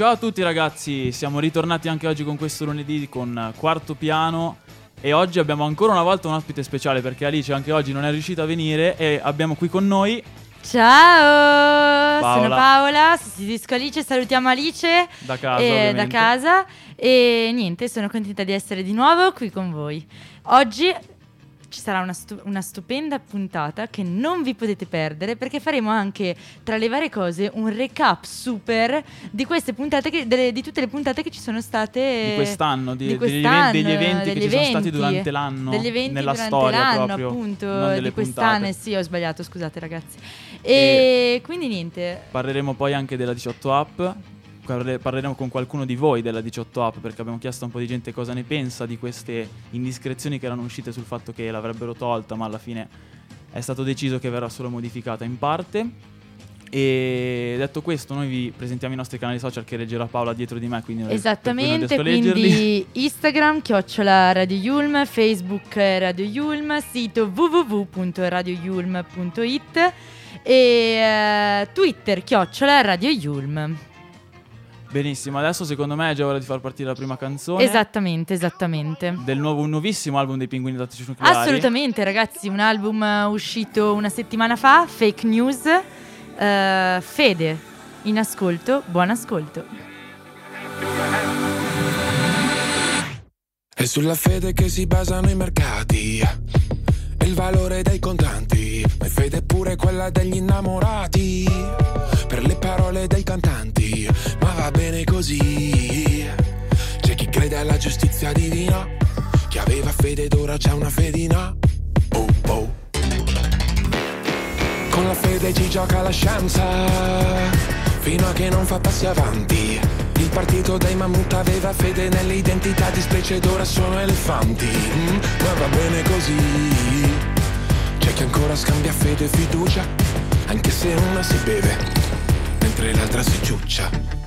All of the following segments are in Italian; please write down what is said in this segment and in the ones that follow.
Ciao a tutti ragazzi, siamo ritornati anche oggi con questo lunedì con quarto piano. E oggi abbiamo ancora una volta un ospite speciale perché Alice anche oggi non è riuscita a venire e abbiamo qui con noi Ciao, Paola. sono Paola, sostituisco Alice, salutiamo Alice. Da casa eh, da casa. E niente, sono contenta di essere di nuovo qui con voi. Oggi ci sarà una, stu- una stupenda puntata che non vi potete perdere perché faremo anche tra le varie cose un recap super di queste puntate, che- delle- di tutte le puntate che ci sono state di quest'anno, di- di degli quest'anno, degli eventi che degli ci sono stati eventi, durante l'anno, degli eventi nella durante storia l'anno proprio, appunto di quest'anno puntate. eh sì ho sbagliato scusate ragazzi e, quindi niente Parleremo poi anche della 18 app. Parle- Parleremo con qualcuno di voi della 18 app perché abbiamo chiesto a un po' di gente cosa ne pensa di queste indiscrezioni che erano uscite sul fatto che l'avrebbero tolta, ma alla fine è stato deciso che verrà solo modificata in parte. E detto questo, noi vi presentiamo i nostri canali social che leggerà Paola dietro di me, quindi Esattamente, quindi Instagram, chiocciola Radio Yulm, Facebook Radio Yulm, sito www.radioyulm.it e eh, Twitter, chiocciola Radio Yulm. Benissimo, adesso secondo me è già ora di far partire la prima canzone Esattamente, esattamente. del nuovo, un nuovissimo album dei Pinguini Tattici Nucleari. Assolutamente ragazzi, un album eh, uscito una settimana fa, Fake News, eh, Fede, in ascolto, buon ascolto. È sulla fede che si basano i mercati e il valore dei contanti. Ma è fede pure quella degli innamorati. Per le parole dei cantanti, va bene così. C'è chi crede alla giustizia divina, chi aveva fede ed ora c'è una fedina. Oh oh. Con la fede ci gioca la scienza, fino a che non fa passi avanti. Il partito dei mammut aveva fede nell'identità di specie ed ora sono elefanti. Mm, ma va bene così. C'è chi ancora scambia fede e fiducia, anche se una si beve, mentre l'altra si ciuccia.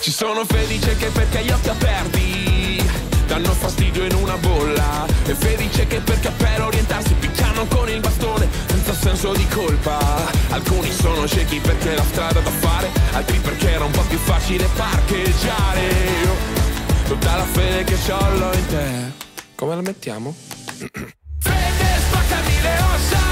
Ci sono felice che perché gli occhi aperti danno fastidio in una bolla. E felice che perché per orientarsi picchiano con il bastone senza senso di colpa. Alcuni sono ciechi perché la strada da fare altri perché era un po' più facile parcheggiare. Io, tutta la fede che c'ho in te. Come la mettiamo? Fede, spaccami le ossa,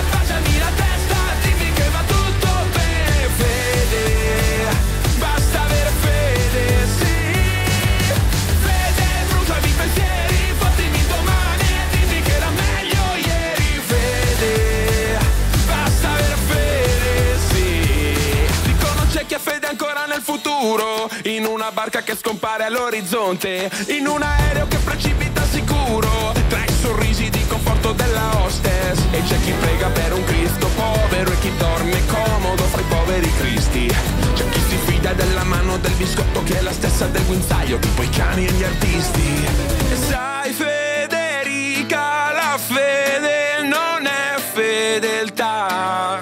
futuro, in una barca che scompare all'orizzonte, in un aereo che precipita sicuro, tra i sorrisi di conforto della hostess, e c'è chi prega per un Cristo povero e chi dorme comodo fra i poveri cristi. C'è chi si fida della mano del biscotto che è la stessa del guinzaglio, tipo i cani e gli artisti. E sai Federica, la fede non è fedeltà.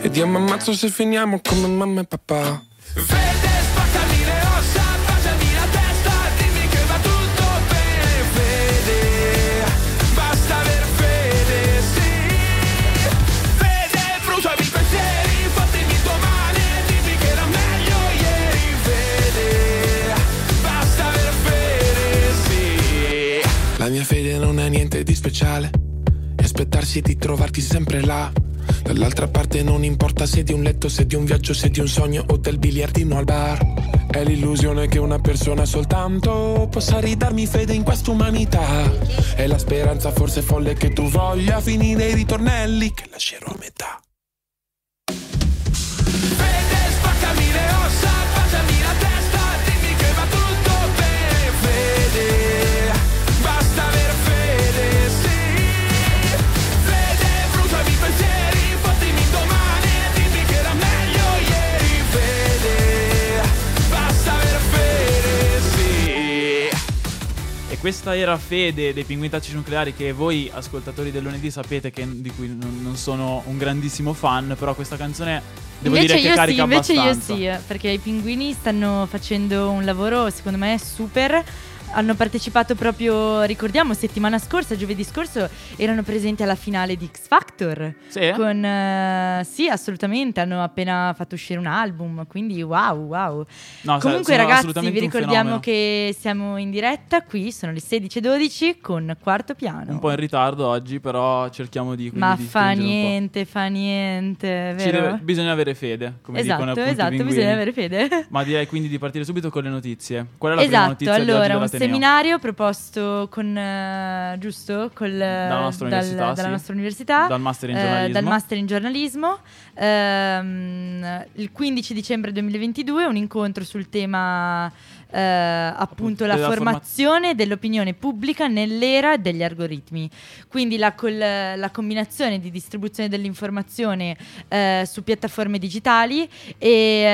Ed io mi ammazzo se finiamo come mamma e papà. Fede, spaccami le ossa, baciami la testa, dimmi che va tutto bene, fede. Basta aver fede, sì. Fede, bruciami i pensieri, fattimi domani, dimmi che era meglio ieri, fede. Basta aver fede, sì. La mia fede non è niente di speciale. E aspettarsi di trovarti sempre là. Dall'altra parte non importa se di un letto, se di un viaggio, se di un sogno o del biliardino al bar. È l'illusione che una persona soltanto possa ridarmi fede in quest'umanità. È la speranza forse folle che tu voglia finire i ritornelli che lascerò a metà. Questa era Fede dei Pinguini Tattici Nucleari che voi ascoltatori del lunedì sapete che, di cui non, non sono un grandissimo fan, però questa canzone devo invece dire che io carica sì, invece abbastanza. io sì, eh, perché i pinguini stanno facendo un lavoro secondo me super. Hanno partecipato proprio, ricordiamo, settimana scorsa, giovedì scorso, erano presenti alla finale di X Factor. Sì? Con, eh, sì, assolutamente, hanno appena fatto uscire un album, quindi wow, wow. No, Comunque ragazzi, vi ricordiamo che siamo in diretta qui, sono le 16.12 con quarto piano. Un po' in ritardo oggi, però cerchiamo di... Ma fa niente, fa niente, deve- bisogna avere fede, come dicono esatto, appunto i esatto, bisogna avere fede. Ma direi quindi di partire subito con le notizie. Qual è la prima Esatto, notizia di oggi allora dell'Ateneo? Seminario proposto con, eh, giusto? Col, Dalla nostra dal- università, dalla sì. nostra università. Dal master in eh, giornalismo. dal master in giornalismo. Ehm, il 15 dicembre 2022 un incontro sul tema eh, appunto la formazione dell'opinione pubblica nell'era degli algoritmi. Quindi la, col- la combinazione di distribuzione dell'informazione eh, su piattaforme digitali e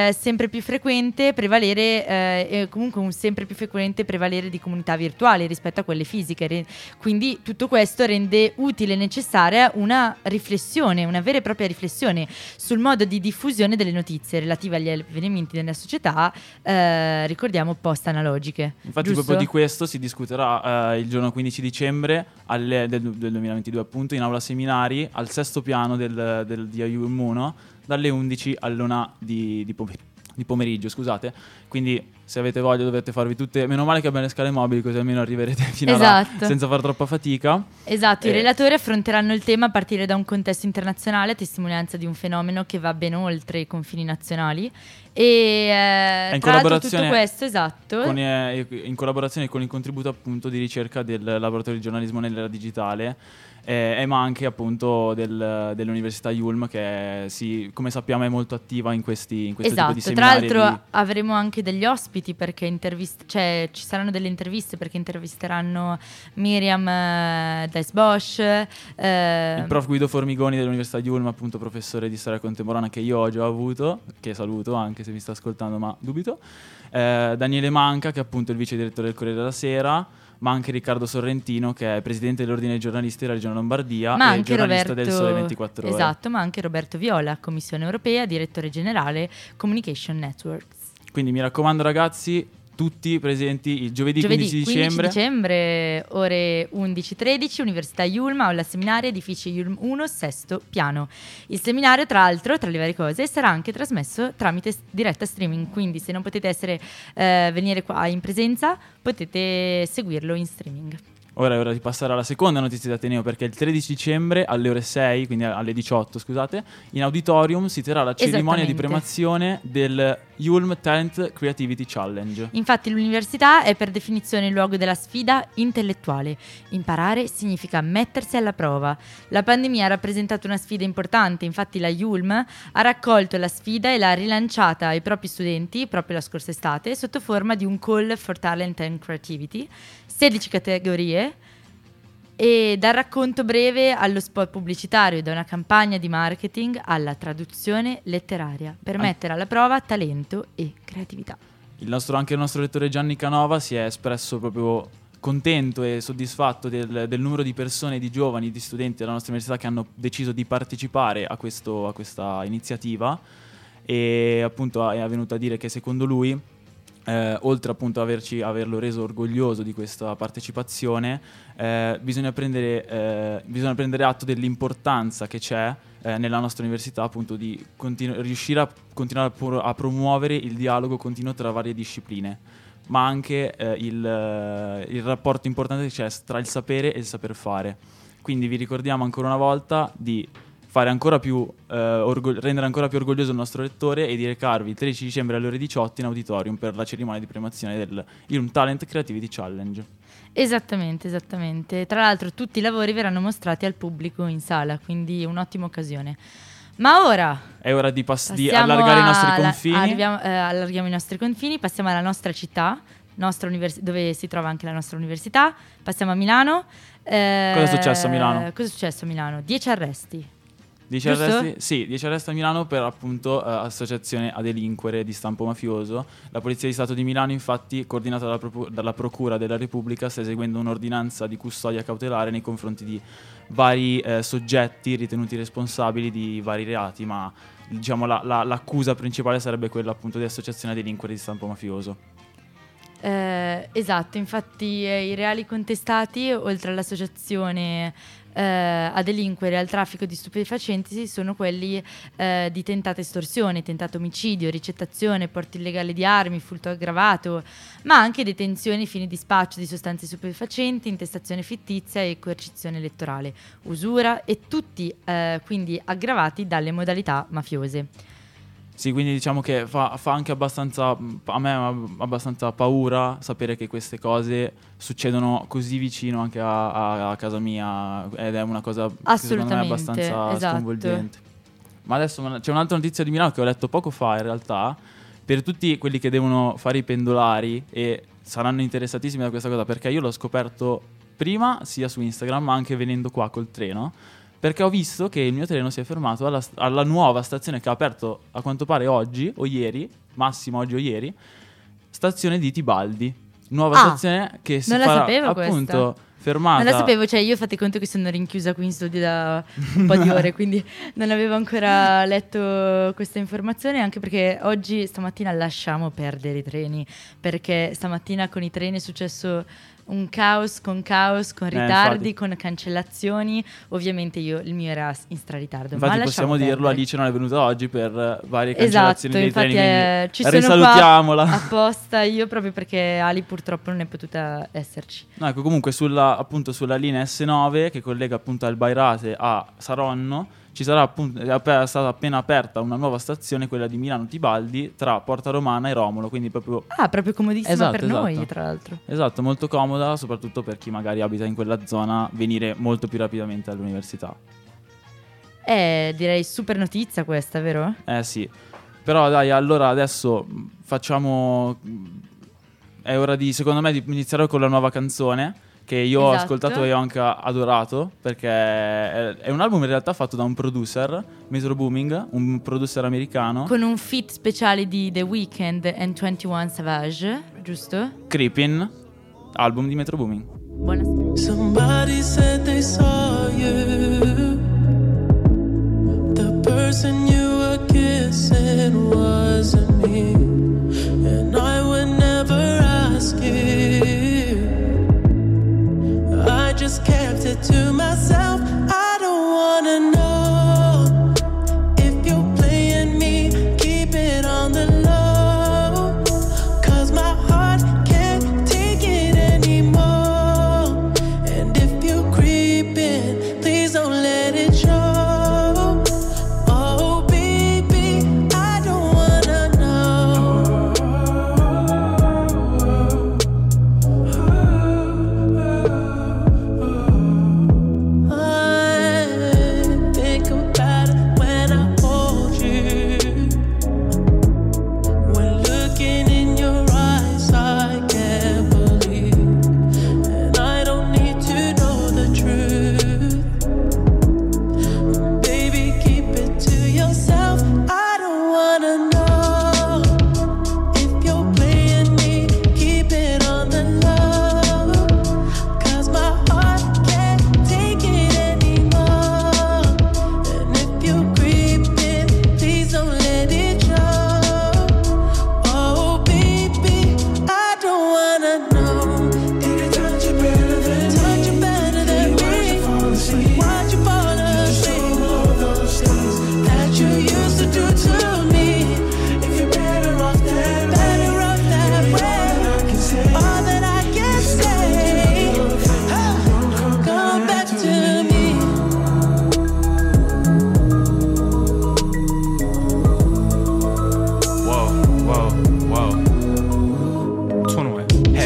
eh, sempre più frequente prevalere, eh, comunque un sempre più frequente prevalere di comunità virtuali rispetto a quelle fisiche. Re- Quindi tutto questo rende utile e necessaria una riflessione, una vera e propria riflessione sul modo di diffusione delle notizie relative agli avvenimenti della società, eh, ricordiamo post-analogiche. Infatti giusto? proprio di questo si discuterà eh, il giorno 15 dicembre alle- del, del 2022 appunto in aula seminari al sesto piano del, del, di IUM 1 dalle 11 all'una di, di pomer- di pomeriggio, scusate. Quindi se avete voglia dovete farvi tutte... Meno male che abbiamo le scale mobili così almeno arriverete fino a là Esatto. senza far troppa fatica. Esatto, i Eh. relatori affronteranno il tema a partire da un contesto internazionale, a testimonianza di un fenomeno che va ben oltre i confini nazionali. E eh, in collaborazione questo, esatto. Con, eh, in collaborazione con il contributo appunto di ricerca del laboratorio di giornalismo nell'era digitale eh, e ma anche appunto del- dell'università Yulm che si, come sappiamo è molto attiva in questi in questo Esatto, tipo di tra seminari l'altro di- avremo anche degli ospiti perché intervist- cioè, ci saranno delle interviste perché intervisteranno Miriam eh, Bosch, eh, il prof Guido Formigoni dell'Università Yulm, appunto professore di storia contemporanea che io ho già avuto, che saluto anche se mi sta ascoltando, ma dubito. Eh, Daniele Manca, che è appunto il vice direttore del Corriere della Sera, ma anche Riccardo Sorrentino, che è presidente dell'Ordine dei giornalisti della Regione Lombardia ma e giornalista Roberto del Sole 24 Ore. Esatto, ma anche Roberto Viola, Commissione Europea, direttore generale Communication Networks. Quindi mi raccomando ragazzi, tutti presenti il giovedì, Giovedì 15 15 dicembre. dicembre, ore 11.13, Università Yulm, aula seminario, edificio Yulm 1, sesto piano. Il seminario, tra l'altro, tra le varie cose, sarà anche trasmesso tramite diretta streaming, quindi se non potete essere, eh, venire qua in presenza, potete seguirlo in streaming. Ora è ora di passare alla seconda notizia di Ateneo perché il 13 dicembre alle ore 6, quindi alle 18 scusate, in auditorium si terrà la cerimonia di premazione del Yulm Talent Creativity Challenge. Infatti l'università è per definizione il luogo della sfida intellettuale. Imparare significa mettersi alla prova. La pandemia ha rappresentato una sfida importante, infatti la Yulm ha raccolto la sfida e l'ha rilanciata ai propri studenti proprio la scorsa estate sotto forma di un call for talent and creativity, 16 categorie e dal racconto breve allo spot pubblicitario, da una campagna di marketing alla traduzione letteraria, per mettere alla prova talento e creatività. Il nostro- anche il nostro lettore Gianni Canova si è espresso proprio contento e soddisfatto del, del numero di persone, di giovani, di studenti della nostra università che hanno deciso di partecipare a, questo- a questa iniziativa e appunto è venuto a dire che secondo lui eh, oltre appunto a averlo reso orgoglioso di questa partecipazione, eh, bisogna, prendere, eh, bisogna prendere atto dell'importanza che c'è eh, nella nostra università appunto di continu- riuscire a continuare a, pro- a promuovere il dialogo continuo tra varie discipline, ma anche eh, il, eh, il rapporto importante che c'è tra il sapere e il saper fare. Quindi vi ricordiamo ancora una volta di ancora più, eh, orgog- rendere ancora più orgoglioso il nostro lettore e di recarvi il 13 dicembre alle ore 18 in auditorium per la cerimonia di premiazione del Ilum Talent Creativity Challenge. Esattamente, esattamente. Tra l'altro tutti i lavori verranno mostrati al pubblico in sala, quindi un'ottima occasione. Ma ora È ora di, pass- di allargare i nostri alla- confini. arriviamo- eh, allarghiamo i nostri confini, passiamo alla nostra città, nostra univers- dove si trova anche la nostra università. Passiamo a Milano. Eh, Cosa è successo a Milano? Cosa è successo a Milano? 10 arresti. 10 Giusto? arresti, sì, 10 arresti a Milano per appunto eh, associazione a delinquere di stampo mafioso. La Polizia di Stato di Milano, infatti, coordinata dalla, Propu- dalla Procura della Repubblica, sta eseguendo un'ordinanza di custodia cautelare nei confronti di vari eh, soggetti ritenuti responsabili di vari reati, ma diciamo la- la- l'accusa principale sarebbe quella appunto di associazione a delinquere di stampo mafioso. Eh, esatto, infatti eh, i reali contestati, oltre all'associazione eh, a delinquere al traffico di stupefacenti, sono quelli eh, di tentata estorsione, tentato omicidio, ricettazione, porto illegale di armi, furto aggravato, ma anche detenzione, fine di spaccio di sostanze stupefacenti, intestazione fittizia e coercizione elettorale, usura e tutti eh, quindi aggravati dalle modalità mafiose. Sì, quindi diciamo che fa, fa, anche abbastanza, a me abbastanza paura sapere che queste cose succedono così vicino anche a, a, a casa mia ed è una cosa secondo me abbastanza esatto. sconvolgente. Ma adesso c'è un'altra notizia di Milano che ho letto poco fa in realtà, per tutti quelli che devono fare i pendolari e saranno interessatissimi da questa cosa perché io l'ho scoperto prima sia su Instagram ma anche venendo qua col treno perché ho visto che il mio treno si è fermato alla, alla, nuova stazione che ha aperto a quanto pare oggi o ieri, massimo oggi o ieri, stazione di Tibaldi. Nuova ah, stazione che si non farà appunto questa. fermata. Non la sapevo, cioè io fate conto che sono rinchiusa qui in studio da un po' di ore, quindi non avevo ancora letto questa informazione, anche perché oggi stamattina lasciamo perdere i treni, perché stamattina con i treni è successo un caos con caos, con eh, ritardi, eh, con cancellazioni. Ovviamente io il mio era in straritardo. Infatti ma possiamo dirlo, perdere. Alice non è venuta oggi per varie esatto, cancellazioni esatto, dei treni. Eh, ci risalutiamola. apposta io proprio perché Ali purtroppo non è potuta esserci. No, ecco, comunque sulla, appunto sulla linea S9 che collega appunto al Bairate a Saronno ci sarà appunto, è stata appena aperta una nuova stazione, quella di Milano Tibaldi, tra Porta Romana e Romolo, quindi proprio... Ah, proprio comodissima esatto, per esatto. noi, tra l'altro. Esatto, molto comoda, soprattutto per chi magari abita in quella zona, venire molto più rapidamente all'università. Eh, direi super notizia questa, vero? Eh sì. Però dai, allora adesso facciamo... È ora di, secondo me, di iniziare con la nuova canzone che io esatto. ho ascoltato e ho anche adorato perché è, un album in realtà fatto da un producer, Metro Booming, un producer americano. Con un feat speciale di The Weeknd and 21 Savage, giusto? Creepin, album di Metro Booming. Buonasera. Somebody said they saw you The person you were kissing wasn't me And I would never ask you to myself.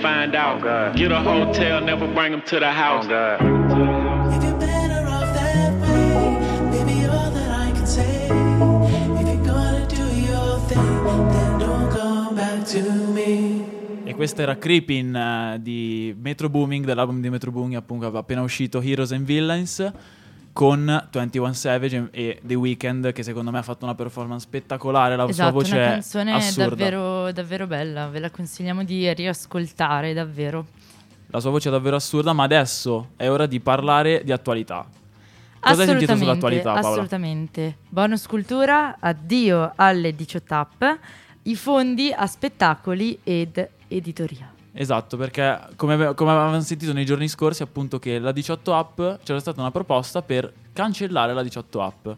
Find out. Get a hotel, never bring them to the house. If. If don't me. E questo era Creeping eh, di Metro Booming, dell'album di Metro Booming, appunto appena uscito Heroes and Villains, con 21 Savage e The Weeknd, che secondo me ha fatto una performance spettacolare. La sua Esatto, voce una è canzone assurda. davvero, davvero bella, ve la consigliamo di riascoltare davvero. La sua voce è davvero assurda, ma adesso è ora di parlare di attualità. Cosa hai sentito sull'attualità, Paola? Assolutamente. Bonus cultura, addio alle 18 app, i fondi a spettacoli ed editoria. Esatto, perché come, come avevamo sentito nei giorni scorsi, appunto, che la 18 app c'era stata una proposta per cancellare la 18 app.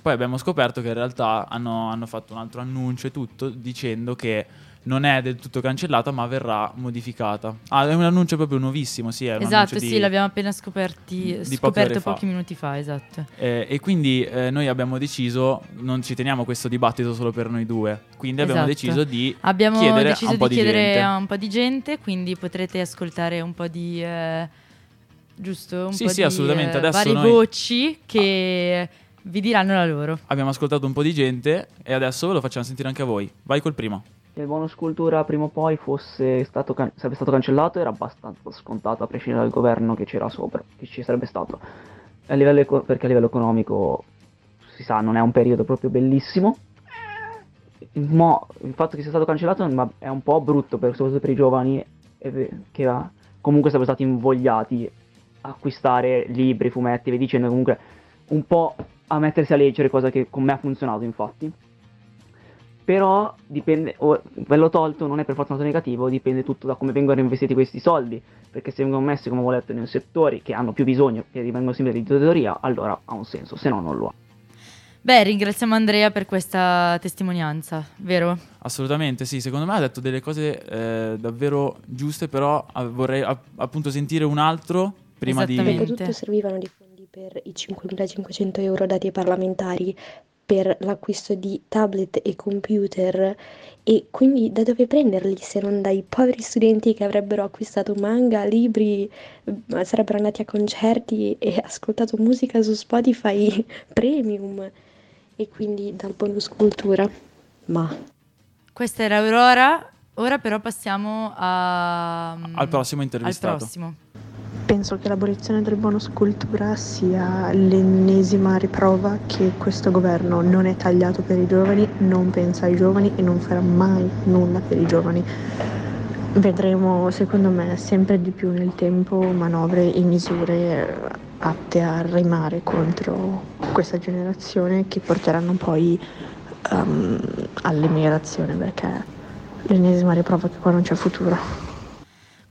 Poi abbiamo scoperto che in realtà hanno, hanno fatto un altro annuncio e tutto dicendo che non è del tutto cancellata, ma verrà modificata. Ah, è un annuncio proprio nuovissimo, sì, Esatto, sì, di- l'abbiamo appena scoperti, di scoperto ore fa. pochi minuti fa, esatto. Eh, e quindi eh, noi abbiamo deciso, non ci teniamo questo dibattito solo per noi due, quindi abbiamo Esatto. deciso di Abbiamo chiedere deciso a un po' di di, chiedere gente. a un po' di gente, quindi potrete ascoltare un po' di... eh, giusto? Un Sì, po' sì, di, assolutamente. eh, Adesso varie noi- voci che vi diranno la loro. Abbiamo ascoltato un po' di gente e adesso ve lo facciamo sentire anche a voi. Vai col primo. Che il bonus cultura prima o poi fosse stato can- sarebbe stato cancellato era abbastanza scontato a prescindere dal governo che c'era sopra, che ci sarebbe stato. A eco- perché a livello economico si sa, non è un periodo proprio bellissimo. Mo, il fatto che sia stato cancellato ma è un po' brutto, per, soprattutto per i giovani che comunque sarebbero stati invogliati a acquistare libri, fumetti, vi dicendo comunque un po' a mettersi a leggere, cosa che con me ha funzionato infatti. Però dipende, o quello tolto non è per forza un negativo, dipende tutto da come vengono investiti questi soldi, perché se vengono messi come volete nei settori che hanno più bisogno, che rimangono sempre di teoria, allora ha un senso, se no non lo ha. Beh, ringraziamo Andrea per questa testimonianza, vero? Assolutamente sì, secondo me ha detto delle cose eh, davvero giuste, però eh, vorrei app- appunto sentire un altro prima di... Esattamente. Soprattutto servivano dei fondi per i 5.500 euro dati ai parlamentari per l'acquisto di tablet e computer e quindi da dove prenderli se non dai poveri studenti che avrebbero acquistato manga, libri, sarebbero andati a concerti e ascoltato musica su Spotify premium e quindi dal bonus cultura. Ma Questa era Aurora, ora però passiamo a... Al prossimo Al intervistato. prossimo. Penso che l'abolizione del bonus cultura sia l'ennesima riprova che questo governo non è tagliato per i giovani, non pensa ai giovani e non farà mai nulla per i giovani. Vedremo, secondo me, sempre di più nel tempo manovre e misure atte a rimare contro questa generazione che porteranno poi ehm, all'immigrazione perché è l'ennesima riprova che qua non c'è futuro.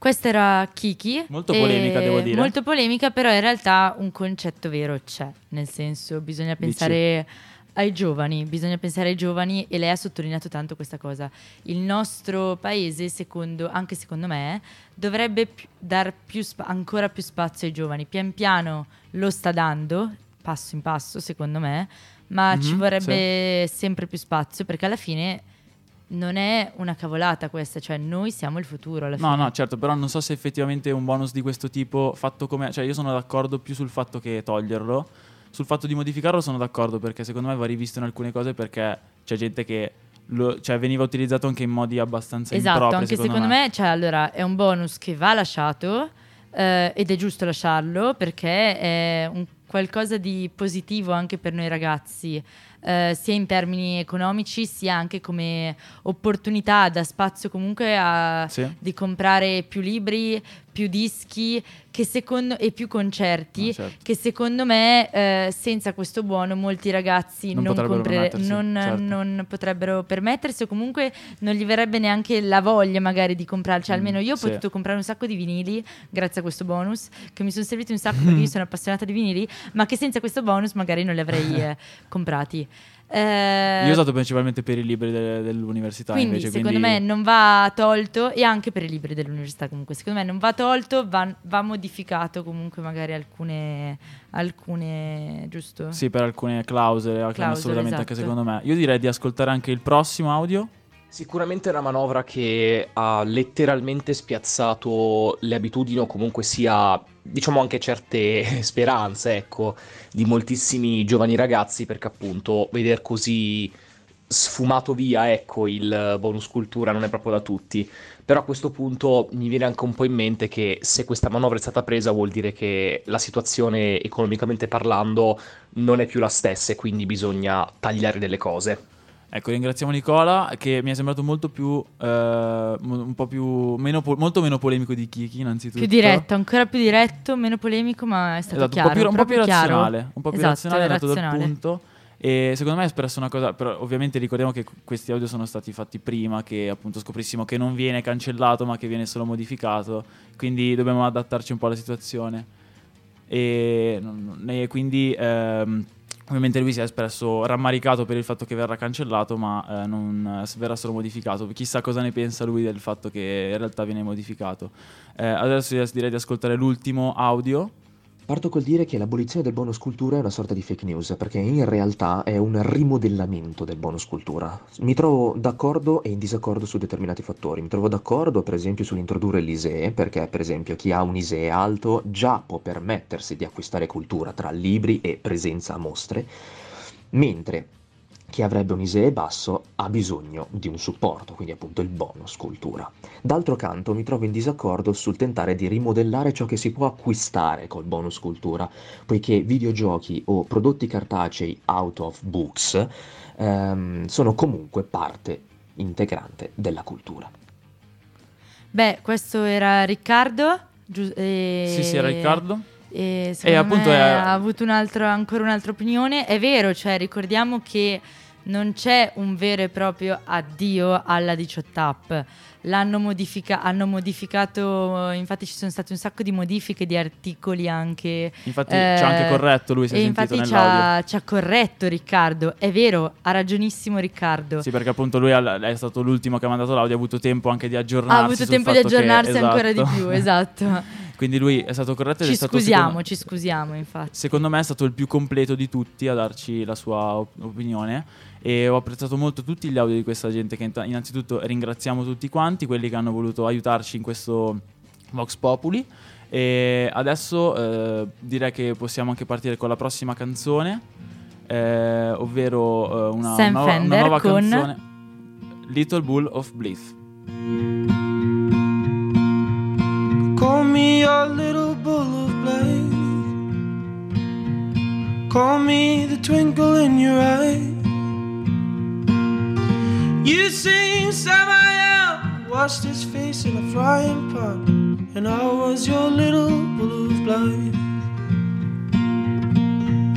Questa era Kiki. Molto polemica, devo dire. Molto polemica, però in realtà un concetto vero c'è, nel senso bisogna pensare ai giovani, bisogna pensare ai giovani e lei ha sottolineato tanto questa cosa. Il nostro paese, secondo, anche secondo me, dovrebbe pi- dar più spa- ancora più spazio ai giovani. Pian piano lo sta dando, passo in passo, secondo me, ma ci Mhm, vorrebbe sempre più spazio perché alla fine non è una cavolata questa, cioè noi siamo il futuro alla No, fine. no, certo, però non so se effettivamente un bonus di questo tipo fatto come... Cioè io sono d'accordo più sul fatto che toglierlo, sul fatto di modificarlo sono d'accordo perché secondo me va rivisto in alcune cose perché c'è gente che lo- cioè, veniva utilizzato anche in modi abbastanza Esatto, impropri anche secondo, me, cioè, allora, è un bonus che va lasciato eh, ed è giusto lasciarlo perché è un qualcosa di positivo anche per noi ragazzi, eh, sia in termini economici sia anche come opportunità, da spazio comunque a, Sì. di comprare più libri, più dischi che secondo, e più concerti No, certo. che secondo me eh, senza questo buono molti ragazzi Non non, potrebbero non- certo. non potrebbero permettersi o comunque non gli verrebbe neanche la voglia magari di comprare, cioè Mm, almeno io ho sì. potuto comprare un sacco di vinili grazie a questo bonus che mi sono serviti un sacco perché io sono appassionata di vinili ma che senza questo bonus magari non li avrei eh, comprati. Eh, Io ho usato principalmente per i libri de- dell'università quindi invece, secondo quindi... me non va tolto e anche per i libri dell'università comunque secondo me non va tolto va, va modificato comunque magari alcune alcune giusto Sì, per alcune clausole, Clausole, assolutamente anche esatto. secondo me. Io direi di ascoltare anche il prossimo audio. Sicuramente è una manovra che ha letteralmente spiazzato le abitudini o comunque sia, diciamo anche certe speranze, ecco, di moltissimi giovani ragazzi perché appunto veder così sfumato via, ecco, il bonus cultura non è proprio da tutti. Però a questo punto mi viene anche un po' in mente che se questa manovra è stata presa vuol dire che la situazione economicamente parlando non è più la stessa e quindi bisogna tagliare delle cose. Ecco, ringraziamo Nicola che mi è sembrato molto più, eh, un po' più, meno po- molto meno polemico di Kiki innanzitutto. Più diretto, ancora più diretto, meno polemico, ma è stato Esatto, chiaro. un po' più, un po' più razionale, un po' più Esatto, razionale, è andato dal razionale. punto. E secondo me ha espresso una cosa, però ovviamente ricordiamo che questi audio sono stati fatti prima che appunto scoprissimo che non viene cancellato ma che viene solo modificato, quindi dobbiamo adattarci un po' alla situazione. E, e quindi ehm, ovviamente lui si è espresso rammaricato per il fatto che verrà cancellato ma eh, non eh, verrà solo modificato. Chissà cosa ne pensa lui del fatto che in realtà viene modificato. Eh, adesso direi di ascoltare l'ultimo audio. Parto col dire che l'abolizione del bonus cultura è una sorta di fake news, perché in realtà è un rimodellamento del bonus cultura. Mi trovo d'accordo e in disaccordo su determinati fattori. Mi trovo d'accordo, per esempio, sull'introdurre l'ISEE, perché, per esempio, chi ha un ISEE alto già può permettersi di acquistare cultura tra libri e presenza a mostre, mentre chi avrebbe un ISEE basso ha bisogno di un supporto, quindi appunto il bonus cultura. D'altro canto mi trovo in disaccordo sul tentare di rimodellare ciò che si può acquistare col bonus cultura, poiché videogiochi o prodotti cartacei out of books ehm, sono comunque parte integrante della cultura. Beh, questo era Riccardo. giu- e- Sì, sì, era Riccardo. E secondo appunto me è- ha avuto un altro- ancora un'altra opinione. È vero, cioè ricordiamo che non c'è un vero e proprio addio alla 18 app. L'hanno modifica- hanno modificato, infatti ci sono state un sacco di modifiche di articoli anche. Infatti ci ha anche corretto lui, si è e sentito infatti ci nell'audio. ha, ci ha corretto Riccardo. È vero, ha ragionissimo Riccardo. Sì, perché appunto lui è stato l'ultimo che ha mandato l'audio, ha avuto tempo anche di aggiornarsi. ha avuto tempo di fatto che- aggiornarsi ancora di esatto. più, esatto. Quindi lui è stato corretto ed ci è stato scusiamo, secondo- ci scusiamo infatti. Secondo me è stato il più completo di tutti a darci la sua op- opinione e ho apprezzato molto tutti gli audio di questa gente che innanzitutto ringraziamo tutti quanti, quelli che hanno voluto aiutarci in questo Vox Populi e adesso eh, direi che possiamo anche partire con la prossima canzone, eh, ovvero eh, una, nuova- una nuova canzone Little Bull of Bliss. Call me your little bull of blaze. Call me the twinkle in your eye. You sing Samael, washed his face in a frying pan, and I was your little bull of blaze.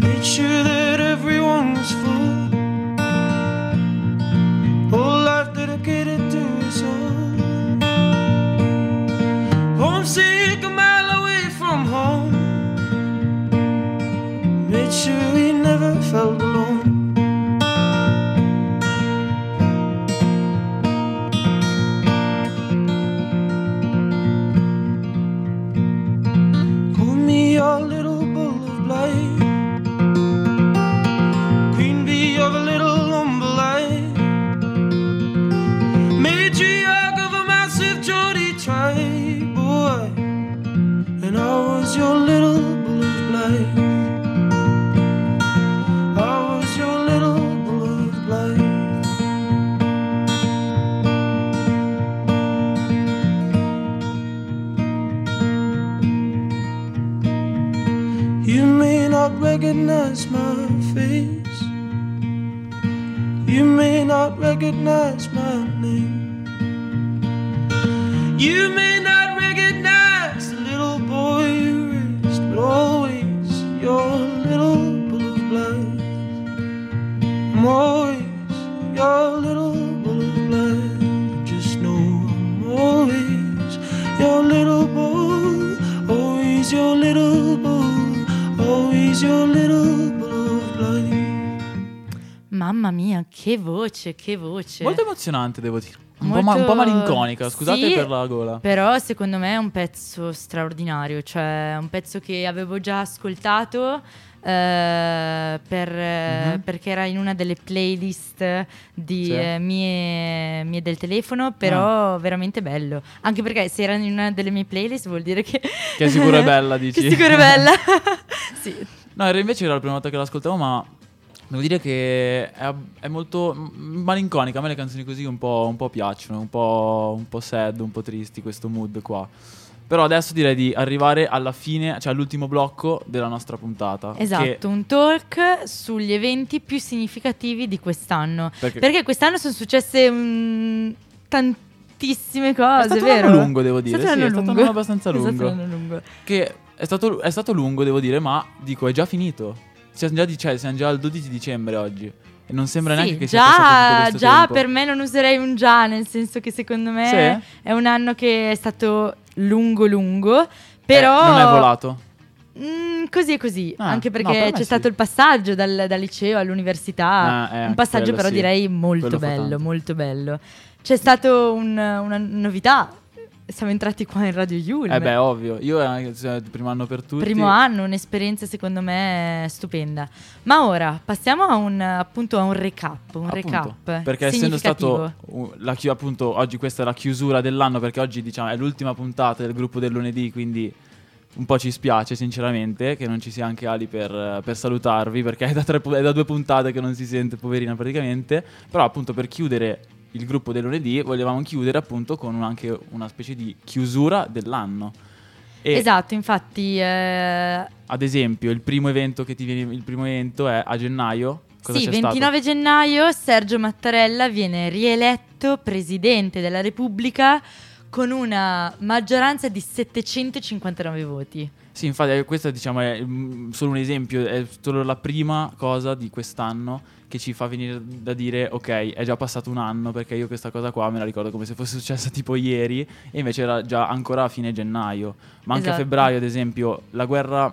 Made sure that everyone was full. Homesick a mile away from home. Made sure he never felt always your little blood. Mamma mia, che voce, che voce. Molto emozionante, devo dire. Un, po ma- un po' malinconica, scusate Sì, per la gola. Però secondo me è un pezzo straordinario, cioè un pezzo che avevo già ascoltato eh, per, Mhm. perché era in una delle playlist di Sì. Ah. eh, mie, mie del telefono, però veramente bello. Anche perché se era in una delle mie playlist vuol dire che... Che sicuro è bella, dici? che sicuro è bella. sì. No, era invece era la prima volta che l'ascoltavo, ma devo dire che è, è molto malinconica. A me le canzoni così un po', un po' piacciono, un po', un po' sad, un po' tristi questo mood qua. Però adesso direi di arrivare alla fine, cioè all'ultimo blocco della nostra puntata. Esatto, un talk sugli eventi più significativi di quest'anno. Perché- Perché, quest'anno sono successe mm, tantissime cose, è stato un vero? anno lungo, devo dire. È stato sì, un è stato un lungo. anno abbastanza È stato lungo. un anno lungo. Che è stato, è stato lungo, devo dire, ma dico, è già finito. Siamo già, di- cioè, siamo già al 12 dicembre oggi. E non sembra Sì, neanche che sia passato tutto già, questo già tempo. per me non userei un già, nel senso che secondo me Sì? è un anno che è stato lungo lungo, però... Eh, non è volato. Mm, così e così, Ah, anche no, perché per me c'è sì. stato il passaggio dal, dal liceo all'università, Ah, eh, un passaggio però sì. direi molto Quello bello, molto bello. C'è stata una novità, siamo entrati qua in Radio Yulm. Eh beh, ovvio. Io eh, cioè, il primo anno per tutti. Primo anno, un'esperienza secondo me stupenda. Ma ora passiamo a un, appunto a un recap, un Appunto, recap perché essendo stato la appunto oggi questa è la chiusura dell'anno perché oggi diciamo è l'ultima puntata del gruppo del lunedì quindi un po' ci spiace sinceramente che non ci sia anche Ali per, per salutarvi perché è da, tre è da due puntate che non si sente poverina praticamente però appunto per chiudere il gruppo del lunedì volevamo chiudere appunto con anche una specie di chiusura dell'anno e Esatto, infatti eh, ad esempio il primo evento che ti viene il primo evento è a gennaio Cosa sì, c'è stato? 29 gennaio Sergio Mattarella viene rieletto presidente della Repubblica con una maggioranza di 759 voti. Sì, infatti eh, questo diciamo è mm, solo un esempio, è solo la prima cosa di quest'anno che ci fa venire da dire ok, è già passato un anno perché io questa cosa qua me la ricordo come se fosse successa tipo ieri e invece era già ancora a fine gennaio. Ma anche a Esatto. febbraio, ad esempio, la guerra,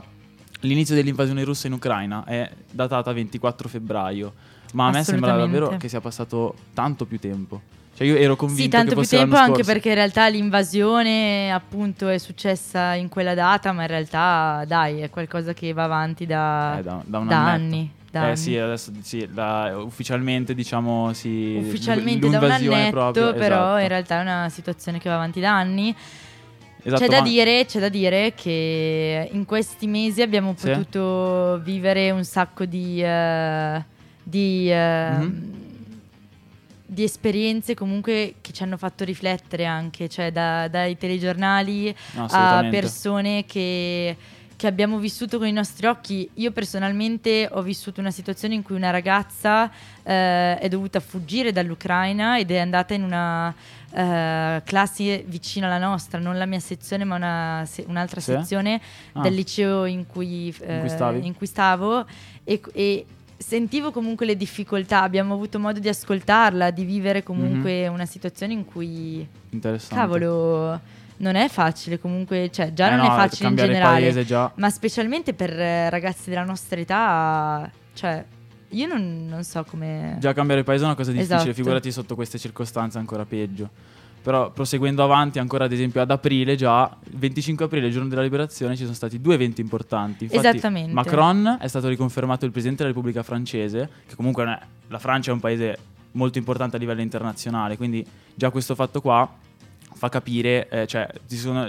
l'inizio dell'invasione russa in Ucraina è datata 24 febbraio, ma a me sembra davvero che sia passato tanto più tempo. Cioè io ero convinto Sì, tanto più tempo anche perché in realtà l'invasione appunto è successa in quella data, ma in realtà dai, è qualcosa che va avanti da, Eh, da, da da anni. Eh sì, adesso sì, la- ufficialmente diciamo sì, Ufficialmente da un annetto, proprio, però esatto. in realtà è una situazione che va avanti da anni. Esatto, c'è, da dire, c'è da dire che in questi mesi abbiamo Sì. potuto vivere un sacco di, eh, di, eh, Mhm. di esperienze comunque che ci hanno fatto riflettere anche, cioè da- dai telegiornali No, a persone che, che abbiamo vissuto con i nostri occhi. Io personalmente ho vissuto una situazione in cui una ragazza eh, è dovuta fuggire dall'Ucraina ed è andata in una eh, classe vicina alla nostra, non la mia sezione ma una se- un'altra Sì? sezione Ah. del liceo in cui, eh, stavi? in cui stavo e, e sentivo comunque le difficoltà, abbiamo avuto modo di ascoltarla, di vivere comunque una situazione in cui Interessante. Cavolo, non è facile comunque, cioè già Eh non no, è facile in generale, paese ma specialmente per eh, ragazzi della nostra età, cioè io non, non so come... Già cambiare paese è una cosa difficile, Esatto. figurati sotto queste circostanze ancora peggio. Però proseguendo avanti, ancora ad esempio ad aprile già, il 25 aprile, il giorno della liberazione, ci sono stati due eventi importanti. Infatti, Esattamente. Macron è stato riconfermato il presidente della Repubblica francese, che comunque è- la Francia è un paese molto importante a livello internazionale, quindi già questo fatto qua fa capire, eh, cioè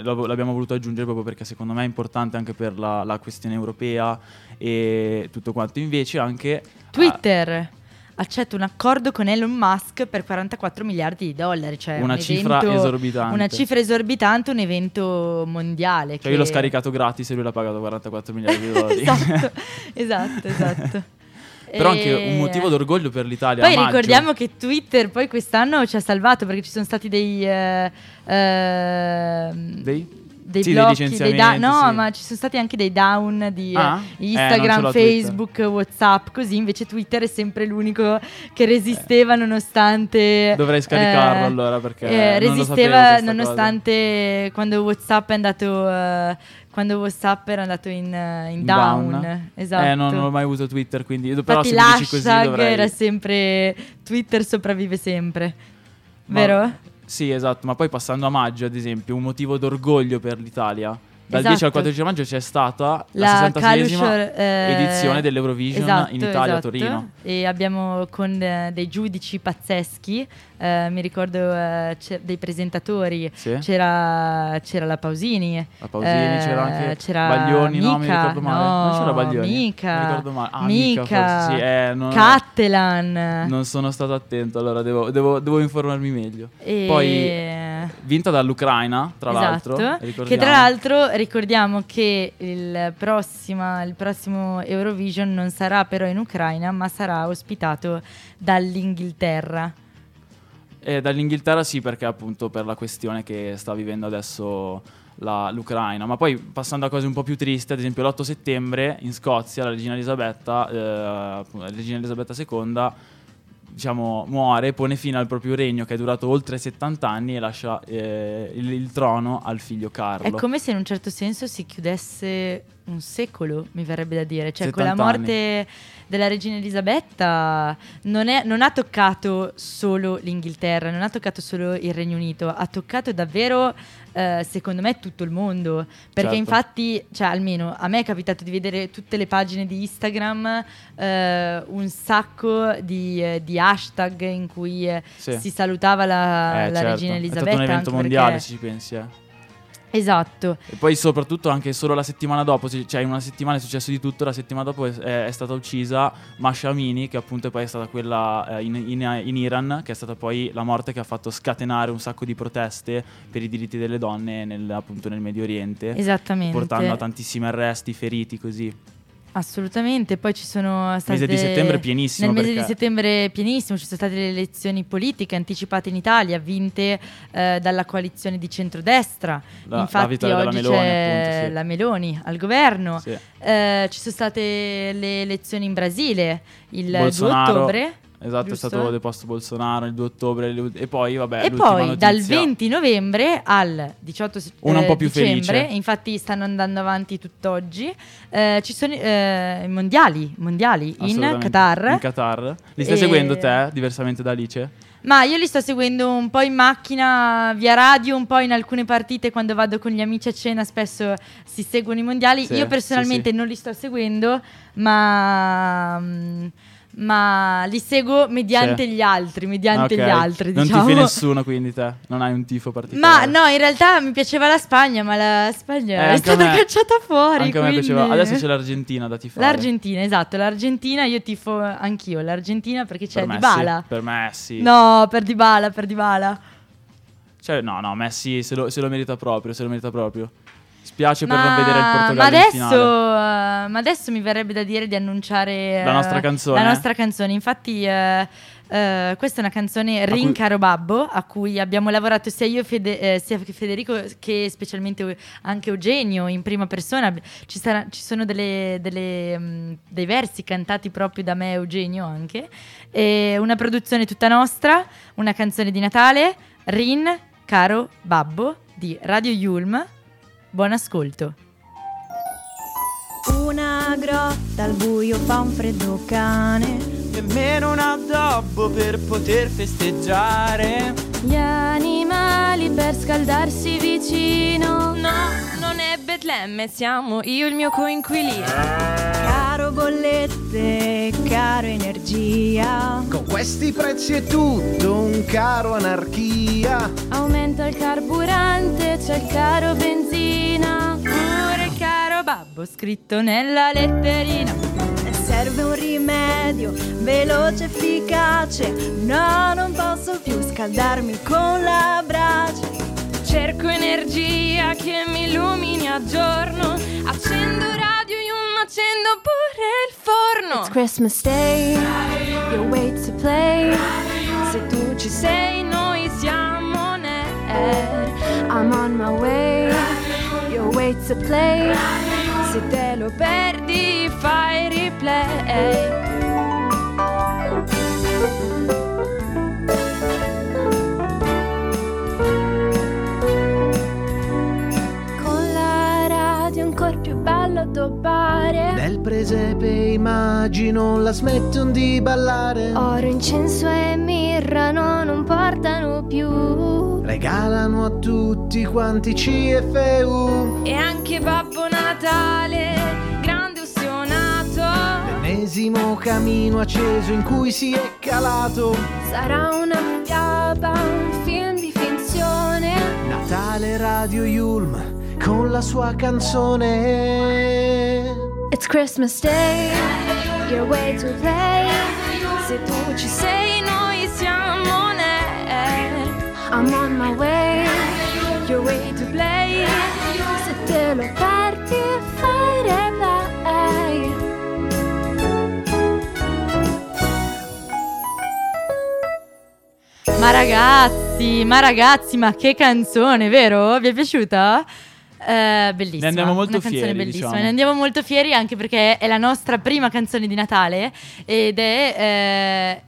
l'abbiamo voluto aggiungere proprio perché secondo me è importante anche per la, la questione europea e tutto quanto. Invece anche... Twitter accetta un accordo con Elon Musk per 44 miliardi di dollari, cioè Una un cifra evento- esorbitante. Una cifra esorbitante, un evento mondiale. Cioè che- io l'ho scaricato gratis e lui l'ha pagato 44 miliardi di dollari. esatto, esatto, esatto. Però anche E- un motivo d'orgoglio per l'Italia. Poi ricordiamo che Twitter poi quest'anno ci ha salvato perché ci sono stati dei... eh, ehm, Dei? dei Sì, dei blocchi, dei licenziamenti, no, sì. ma ci sono stati anche dei down di eh, Ah? Eh, Instagram, Twitter. Facebook, Whatsapp, così invece Twitter è sempre l'unico che resisteva nonostante Dovrei scaricarlo eh, allora, perché eh, resisteva nonostante quando Whatsapp è andato eh, quando Whatsapp era andato in, eh, in In down. Esatto. Eh, non, non ho mai avuto Twitter, quindi però Infatti se mi dici così dovrei... era sempre Twitter sopravvive sempre. Ma- vero? Sì, esatto, ma poi passando a maggio, ad esempio, un motivo d'orgoglio per l'Italia. Dal Esatto. 10 al 14 maggio c'è stata la, La 66esima Caluscio, eh, edizione dell'Eurovision esatto, in Italia a esatto. Torino. E abbiamo con eh, dei giudici pazzeschi, eh, mi ricordo eh, dei presentatori, Sì. c'era, c'era la Pausini, La Pausini, eh, c'era anche c'era Baglioni, no, mi Mica, ricordo male. no, non c'era Baglioni. Mica, Mi ricordo male. Ah, Mica, Mica, forse sì. Eh, non, Cattelan. non sono stato attento, allora devo, devo- devo informarmi meglio. E- Poi vinta dall'Ucraina, tra l'altro. Esatto, che ricordiamo. tra l'altro ricordiamo che il, prossima- il prossimo Eurovision non sarà però in Ucraina, ma sarà ospitato dall'Inghilterra. Eh, dall'Inghilterra sì, perché appunto per la questione che sta vivendo adesso la- l'Ucraina. Ma poi passando a cose un po' più tristi, ad esempio l'8 settembre in Scozia la regina Elisabetta, eh, regina Elisabetta II, diciamo, muore, pone fine al proprio regno che è durato oltre 70 anni e lascia eh, il, il trono al figlio Carlo. È come se in un certo senso si chiudesse un secolo, mi verrebbe da dire. Cioè, 70 con la morte della regina Elisabetta non, è- non ha toccato solo l'Inghilterra, non ha toccato solo il Regno Unito, ha toccato davvero, eh, secondo me, tutto il mondo. Perché Certo. infatti, cioè, almeno a me è capitato di vedere tutte le pagine di Instagram, eh, un sacco di, eh, di hashtag in cui eh, Sì. si salutava la, la certo. regina È Elisabetta. stato un evento mondiale, se ci pensi. eh. Esatto. E poi soprattutto anche solo la settimana dopo, cioè in una settimana è successo di tutto, la settimana dopo è, è- è stata uccisa Masha Amini, che appunto poi è stata quella eh, in, in- in Iran, che è stata poi la morte che ha fatto scatenare un sacco di proteste per i diritti delle donne nel, appunto nel Medio Oriente. Esattamente. Portando a tantissimi arresti, feriti, così. Assolutamente, poi ci sono state... Mese di settembre pienissimo, Nel mese perché- di settembre pienissimo, ci sono state le elezioni politiche anticipate in Italia, vinte eh, dalla coalizione di centrodestra. La- la Infatti della oggi Meloni, c'è appunto, sì. la Meloni al governo. Sì. Eh, ci sono state le elezioni in Brasile il 2 Bolsonaro, ottobre. Esatto, giusto? è stato deposto Bolsonaro il 2 ottobre e poi vabbè E poi dal notizia- 20 novembre al 18 se- Una un eh, po' più dicembre, felice. infatti stanno andando avanti tutt'oggi, eh, ci sono eh, i mondiali, mondiali in. Qatar. In Qatar. Li stai E- seguendo te, diversamente da Alice? Ma io li sto seguendo un po' in macchina, via radio, un po' in alcune partite quando vado con gli amici a cena, spesso si seguono i mondiali. Sì, io sì, personalmente sì. non li sto seguendo, ma, mm, ma li seguo mediante Sì. gli altri, mediante Ok. gli altri, Non diciamo. tifi nessuno, quindi te. Non hai un tifo Ma particolare. no, in realtà mi piaceva la Spagna, ma la Spagna Eh, è stata me- cacciata fuori. Anche a me quindi- piaceva. Adesso c'è l'Argentina da tifare. L'Argentina, esatto, l'Argentina, io tifo anch'io l'Argentina perché c'è Per Dybala. Per Messi. No, per Dybala, per Dybala. Cioè, no, no, Messi se lo, se lo merita proprio, se lo merita proprio. Spiace per Ma, non vedere il Portogallo ma adesso, eh, ma adesso mi verrebbe da dire di annunciare La eh, nostra canzone? La nostra canzone. Infatti, eh, eh, questa è una canzone cui- Rincaro Babbo a cui abbiamo lavorato sia io, Fede- eh, sia Federico, che specialmente anche Eugenio in prima persona. Ci, sarà- ci sono delle- delle, mm, dei versi cantati proprio da me e Eugenio anche. E una produzione tutta nostra, una canzone di Natale, Rin Caro Babbo di Radio Yulm. Buon ascolto. Una grotta al buio fa un freddo cane. Nemmeno un addobbo per poter festeggiare. Gli animali per scaldarsi vicino. No, non è Betlemme, siamo io e il mio coinquilino. Caro bollette, caro energia. Con questi prezzi è tutto un caro anarchia. Aumenta il carburante, c'è il caro benzina. Pure il caro babbo scritto nella letterina. Serve un rimedio veloce, efficace. No, non posso più scaldarmi con la brace. Cerco energia che mi illumini a giorno. Accendo radio, io accendo pure il forno. It's Christmas Day, you wait to play. Se tu ci sei, noi siamo nerd. I'm on my way, you wait to play. Se te lo perdi, fai replay. Addobbare. Nel presepe immagino la smettono di ballare. Oro, incenso e mirra no, non portano più. Regalano a tutti quanti CFU. E anche Babbo Natale, grande ustionato. L'ennesimo camino acceso in cui si è calato. Sarà una fiaba, un film di finzione. Natale Radio Yulm con la sua canzone. It's Christmas Day, your way to play. Se tu ci sei, noi siamo ne. I'm on my way, Your way to play. se te lo perdi fai replay. Ma ragazzi, ma ragazzi, ma che canzone, vero? Vi è piaciuta? Eh, bellissima. Ne andiamo molto Una canzone fieri, bellissima. diciamo. Ne andiamo molto fieri anche perché è la nostra prima canzone di Natale ed è,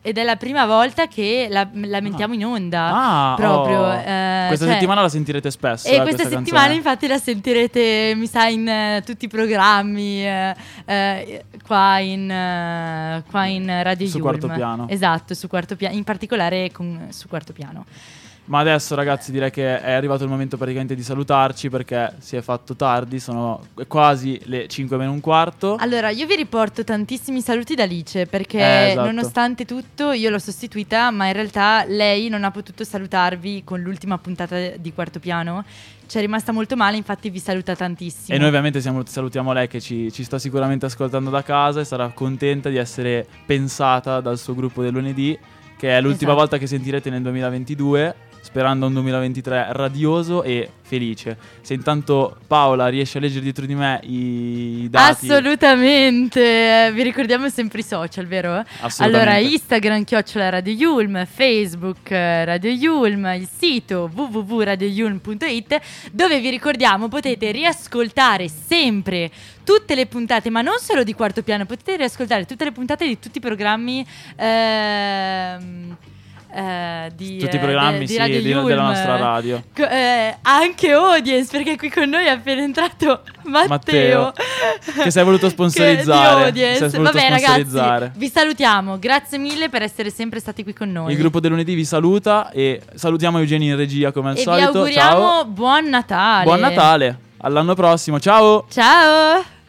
eh, ed è la prima volta che la, la mettiamo in onda. Ah, proprio. oh. eh, Questa cioè- settimana la sentirete spesso. E eh, questa, questa settimana canzone. infatti la sentirete, mi sa, in eh, tutti i programmi eh, qua, in, qua in Radio Su Yulm. Quarto Piano. Esatto, su quarto piano, in particolare con- su quarto piano. Ma adesso, ragazzi, direi che è arrivato il momento praticamente di salutarci perché si è fatto tardi. Sono quasi le 5 meno un quarto. Allora, io vi riporto tantissimi saluti da Alice perché Eh, esatto. nonostante tutto io l'ho sostituita, ma in realtà lei non ha potuto salutarvi con l'ultima puntata di quarto piano. Ci è rimasta molto male, infatti vi saluta tantissimo. E noi ovviamente siamo- salutiamo lei che ci, ci sta sicuramente ascoltando da casa e sarà contenta di essere pensata dal suo gruppo del lunedì, che è l'ultima Esatto. volta che sentirete nel 2022, sperando un 2023 radioso e felice. Se intanto Paola riesce a leggere dietro di me i dati... Assolutamente, Eh, vi ricordiamo sempre i social, vero? Assolutamente. Allora, Instagram, chiocciola Radio Yulm, Facebook, eh, Radio Yulm, il sito www.radioyulm.it, dove vi ricordiamo potete riascoltare sempre tutte le puntate, ma non solo di quarto piano, potete riascoltare tutte le puntate di tutti i programmi. ehm, eh, di, Tutti i eh, programmi, di sì, di- Yulm. della nostra radio. Co- eh, anche audience, perché qui con noi è appena entrato Matteo. Matteo, che è voluto Che- sponsorizzare. di. Si è voluto Vabbè, sponsorizzare. ragazzi, vi salutiamo. Grazie mille per essere sempre stati qui con noi. Il gruppo del lunedì vi saluta e salutiamo Eugenio in regia come al e vi solito. auguriamo Ciao. buon Natale. Buon Natale. All'anno prossimo. Ciao. Ciao.